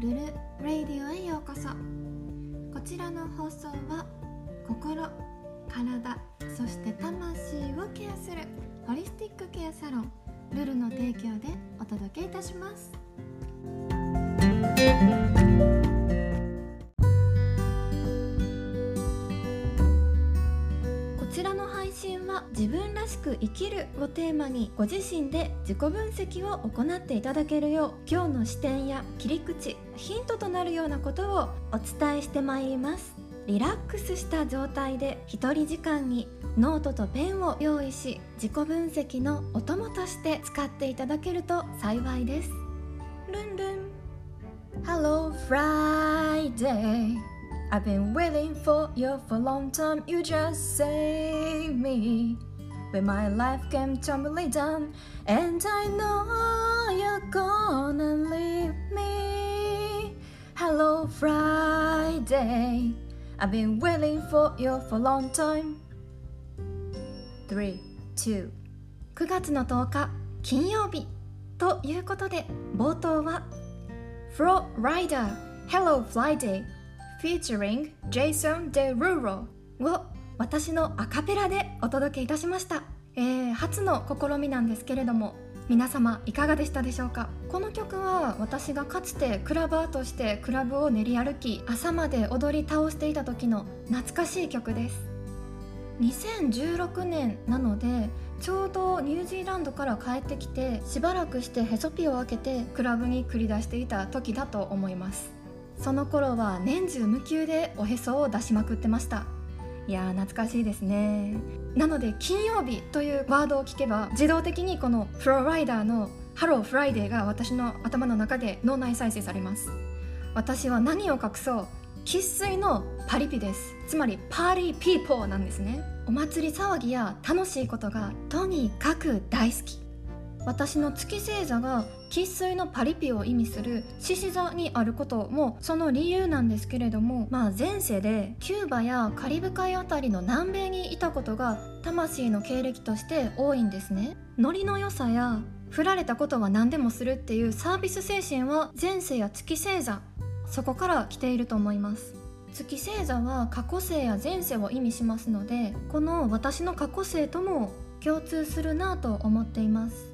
ルルレイディオへようこそ。こちらの放送は心体そして魂をケアするホリスティックケアサロンルルの提供でお届けいたします。自分らしく生きるをテーマにご自身で自己分析を行っていただけるよう今日の視点や切り口ヒントとなるようなことをお伝えしてまいります。リラックスした状態で一人時間にノートとペンを用意し自己分析のお供として使っていただけると幸いです。ルンルン。Hello Friday. I've been waiting for you for a long time. You just save me. When my life came tumbling down And I know you're gonna leave me Hello Friday I've been waiting for you for a long time 3, 2 9月の10日金曜日ということで冒頭は Flo Rider Hello Friday featuring Jason Derulo を 私のアカペラでお届けいたしました、えー、初の試みなんですけれども皆様いかがでしたでしょうか？この曲は私がかつてクラバーとしてクラブを練り歩き朝まで踊り倒していた時の懐かしい曲です。2016年なのでちょうどニュージーランドから帰ってきてしばらくしてへそピを開けてクラブに繰り出していた時だと思います。その頃は年中無休でおへそを出しまくってました。いや懐かしいですね。なので金曜日というワードを聞けば自動的にこの Flo Rida の Hello Friday が私の頭の中で脳内再生されます。私は何を隠そう？生粋のパリピです。つまり party people なんですね。お祭り騒ぎや楽しいことがとにかく大好き。私の月星座が生粋のパリピを意味する獅子座にあることもその理由なんですけれどもまあ前世でキューバやカリブ海あたりの南米にいたことが魂の経歴として多いんですね。ノリの良さや振られたことは何でもするっていうサービス精神は前世や月星座。そこから来ていると思います。月星座は過去世や前世を意味しますのでこの私の過去世とも共通するなと思っています。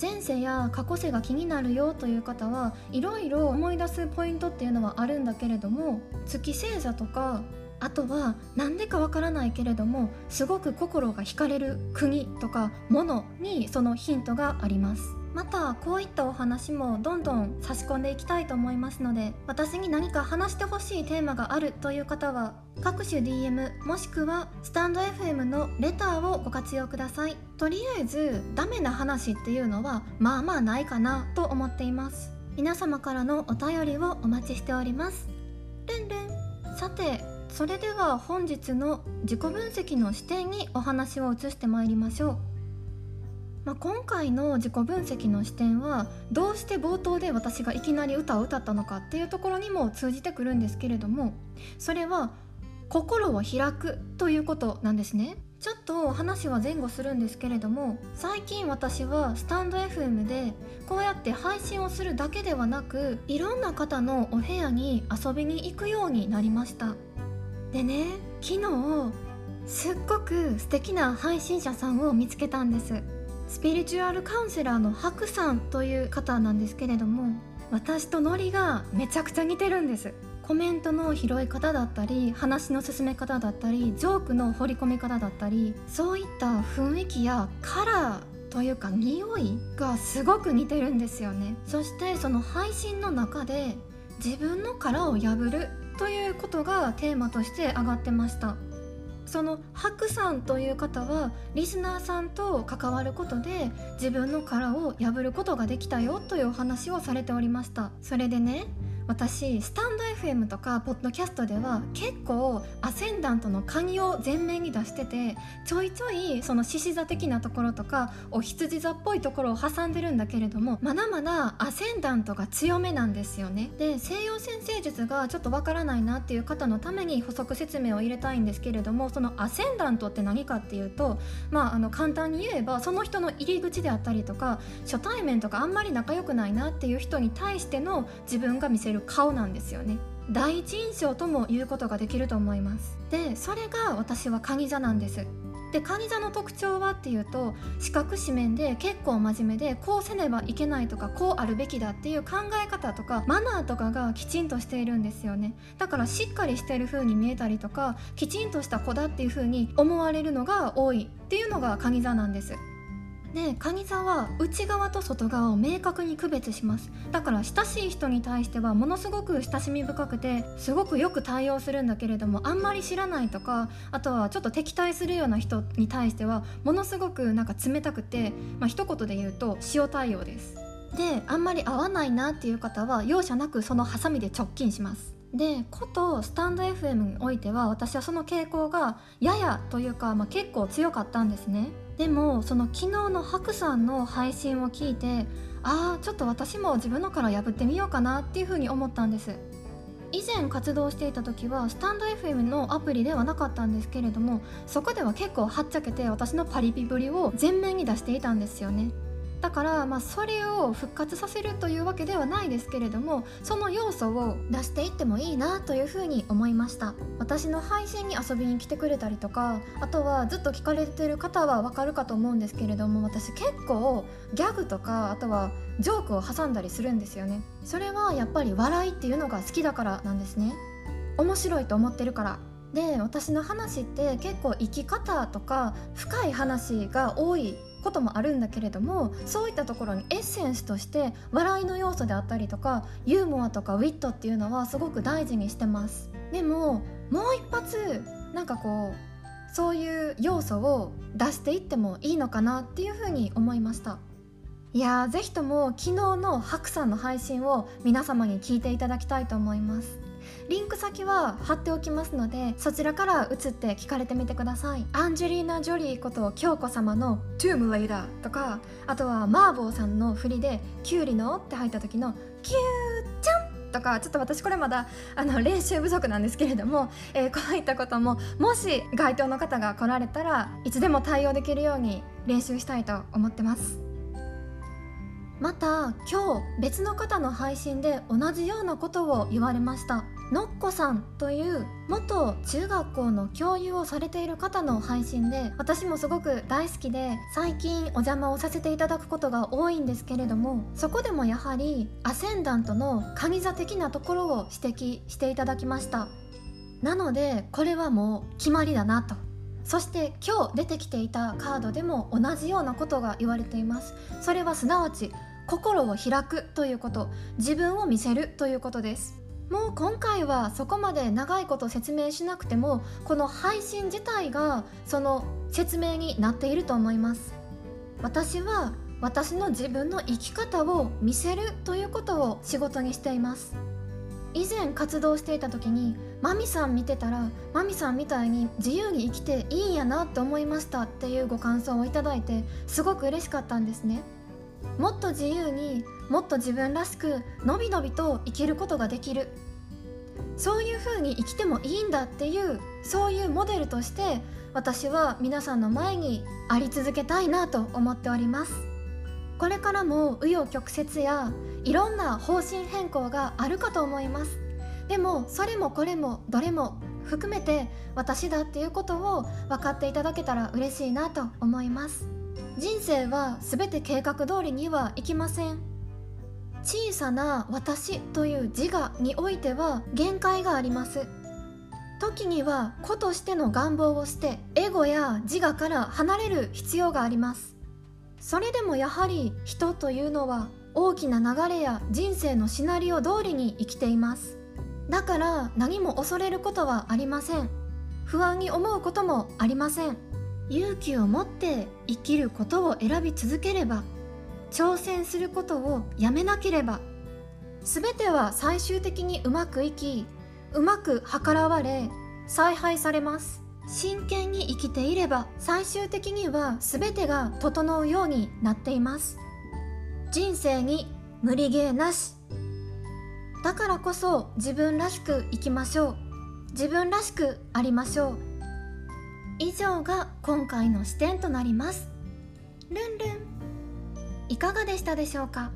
前世や過去世が気になるよという方はいろいろ思い出すポイントっていうのはあるんだけれども月星座とかあとは何でかわからないけれどもすごく心が惹かれる国とかものにそのヒントがあります。またこういったお話もどんどん差し込んでいきたいと思いますので私に何か話してほしいテーマがあるという方は各種 DM もしくはスタンド FM のレターをご活用ください。とりあえずダメな話っていうのはまあまあないかなと思っています。皆様からのお便りをお待ちしております。ルンルン。さてそれでは本日の自己分析の視点にお話を移してまいりましょう。まあ、今回の自己分析の視点はどうして冒頭で私がいきなり歌を歌ったのかっていうところにも通じてくるんですけれどもそれは心を開くということなんですね。ちょっと話は前後するんですけれども最近私はスタンド FM でこうやって配信をするだけではなくいろんな方のお部屋に遊びに行くようになりました。でね昨日すっごく素敵な配信者さんを見つけたんです。スピリチュアルカウンセラーのハクさんという方なんですけれども私とノリがめちゃくちゃ似てるんです。コメントの拾い方だったり話の進め方だったりジョークの掘り込み方だったりそういった雰囲気やカラーというか匂いがすごく似てるんですよね。そしてその配信の中で自分の殻を破るということがテーマとして上がってました。そのハクさんという方はリスナーさんと関わることで自分の殻を破ることができたよというお話をされておりました。それでね私スタンド FM とかポッドキャストでは結構アセンダントの鍵を前面に出しててちょいちょいその獅子座的なところとかお羊座っぽいところを挟んでるんだけれどもまだまだアセンダントが強めなんですよね。で西洋先生術がちょっとわからないなっていう方のために補足説明を入れたいんですけれどもそのアセンダントって何かっていうとまああの簡単に言えばその人の入り口であったりとか初対面とかあんまり仲良くないなっていう人に対しての自分が見せるる顔なんですよね。第一印象とも言うことができると思います。でそれが私は蟹座なんです。で蟹座の特徴はっていうと四角四面で結構真面目でこうせねばいけないとかこうあるべきだっていう考え方とかマナーとかがきちんとしているんですよね。だからしっかりしてる風に見えたりとかきちんとした子だっていう風に思われるのが多いっていうのが蟹座なんです。で蟹座は内側と外側を明確に区別します。だから親しい人に対してはものすごく親しみ深くてすごくよく対応するんだけれどもあんまり知らないとかあとはちょっと敵対するような人に対してはものすごくなんか冷たくてまあ一言で言うと塩対応です。であんまり合わないなっていう方は容赦なくそのハサミで直近します。でことスタンド FM においては私はその傾向がややというか、まあ、結構強かったんですね。でもその昨日のハクさんの配信を聞いてああちょっと私も自分のから破ってみようかなっていうふうに思ったんです。以前活動していた時はスタンド FM のアプリではなかったんですけれどもそこでは結構はっちゃけて私のパリピぶりを前面に出していたんですよね。だからまあそれを復活させるというわけではないですけれどもその要素を出していってもいいなというふうに思いました。私の配信に遊びに来てくれたりとかあとはずっと聞かれてる方はわかるかと思うんですけれども私結構ギャグとかあとはジョークを挟んだりするんですよね。それはやっぱり笑いっていうのが好きだからなんですね。面白いと思ってるから。で私の話って結構生き方とか深い話が多いこともあるんだけれどもそういったところにエッセンスとして笑いの要素であったりとかユーモアとかウィットっていうのはすごく大事にしてます。でももう一発なんかこうそういう要素を出していってもいいのかなっていうふうに思いました。いやーぜひとも昨日のハクさんの配信を皆様に聞いていただきたいと思います。リンク先は貼っておきますのでそちらから移って聞かれてみてください。アンジェリーナ・ジョリーこと京子様の「トゥームレイダー」とかあとはマーボーさんの振りで「キュウリの」って入った時の「キューちゃん」とかちょっと私これまだあの練習不足なんですけれども、えー、こういったことももし該当の方が来られたらいつでも対応できるように練習したいと思ってます。また今日別の方の配信で同じようなことを言われました。のっこさんという元中学校の教諭をされている方の配信で私もすごく大好きで最近お邪魔をさせていただくことが多いんですけれどもそこでもやはりアセンダントの神座的なところを指摘していただきました。なのでこれはもう決まりだなと。そして今日出てきていたカードでも同じようなことが言われています。それはすなわち心を開くということ。自分を見せるということです。もう今回はそこまで長いこと説明しなくてもこの配信自体がその説明になっていると思います。私は私の自分の生き方を見せるということを仕事にしています。以前活動していた時にマミさん見てたらマミさんみたいに自由に生きていいんやなって思いましたっていうご感想をいただいてすごく嬉しかったんですね。もっと自由にもっと自分らしくのびのびと生きることができる。そういう風に生きてもいいんだっていうそういうモデルとして私は皆さんの前にあり続けたいなと思っております。これからも紆余曲折やいろんな方針変更があるかと思います。でもそれもこれもどれも含めて私だっていうことを分かっていただけたら嬉しいなと思います。人生は全て計画通りにはいきません。小さな私という自我においては限界があります。時には子としての願望を捨てエゴや自我から離れる必要があります。それでもやはり人というのは大きな流れや人生のシナリオ通りに生きています。だから何も恐れることはありません。不安に思うこともありません。勇気を持って生きることを選び続ければ挑戦することをやめなければ全ては最終的にうまくいきうまく計らわれ采配されます。真剣に生きていれば最終的には全てが整うようになっています。人生に無理ゲーなし。だからこそ自分らしく生きましょう。自分らしくありましょう。以上が今回の視点となります。ルンルン。いかがでしたでしょうか？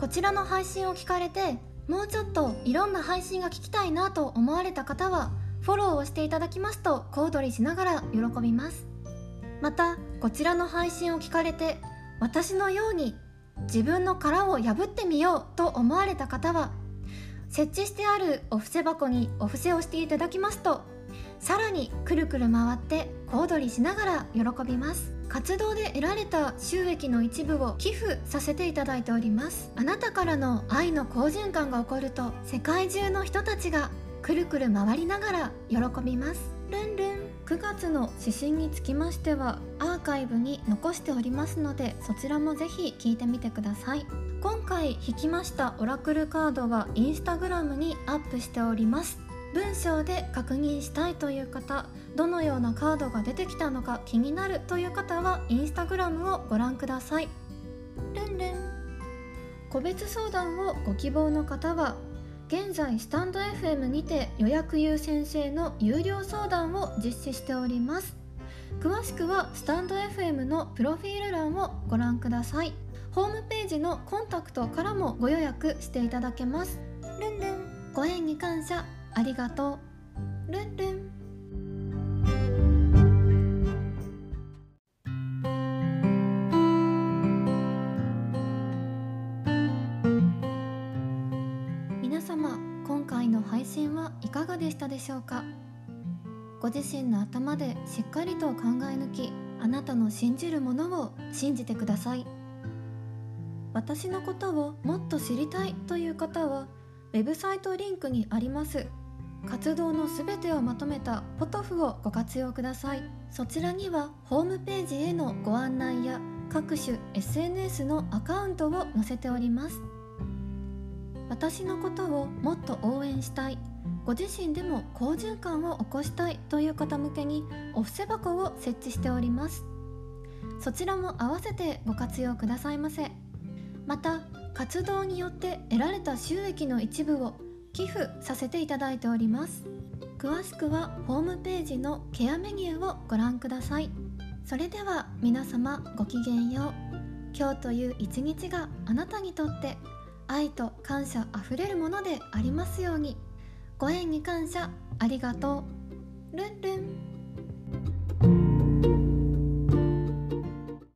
こちらの配信を聞かれてもうちょっといろんな配信が聞きたいなと思われた方はフォローをしていただきますと小躍りしながら喜びます。またこちらの配信を聞かれて私のように自分の殻を破ってみようと思われた方は設置してあるお布施箱にお布施をしていただきますとさらにくるくる回って小躍りしながら喜びます。活動で得られた収益の一部を寄付させていただいております。あなたからの愛の好循環が起こると世界中の人たちがくるくる回りながら喜びます。ルンルン。9月の指針につきましてはアーカイブに残しておりますのでそちらもぜひ聞いてみてください。今回引きましたオラクルカードはインスタグラムにアップしております。文章で確認したいという方どのようなカードが出てきたのか気になるという方はインスタグラムをご覧ください。ルンルン。個別相談をご希望の方は現在スタンド FM にて予約優先制の有料相談を実施しております。詳しくはスタンド FM のプロフィール欄をご覧ください。ホームページのコンタクトからもご予約していただけます。ルンルン。ご縁に感謝。ありがとう。ルンルン。皆様今回の配信はいかがでしたでしょうか？ご自身の頭でしっかりと考え抜きあなたの信じるものを信じてください。私のことをもっと知りたいという方はウェブサイトリンクにあります活動のすべてをまとめたポトフをご活用ください。そちらにはホームページへのご案内や各種 SNS のアカウントを載せております。私のことをもっと応援したい。ご自身でも好循環を起こしたい。という方向けにお布施箱を設置しております。そちらも合わせてご活用くださいませ。また活動によって得られた収益の一部を寄付させていただいております。詳しくはホームページのケアメニューをご覧ください。それでは皆様ごきげんよう。今日という一日があなたにとって愛と感謝あふれるものでありますように。ご縁に感謝ありがとう。ルンルン。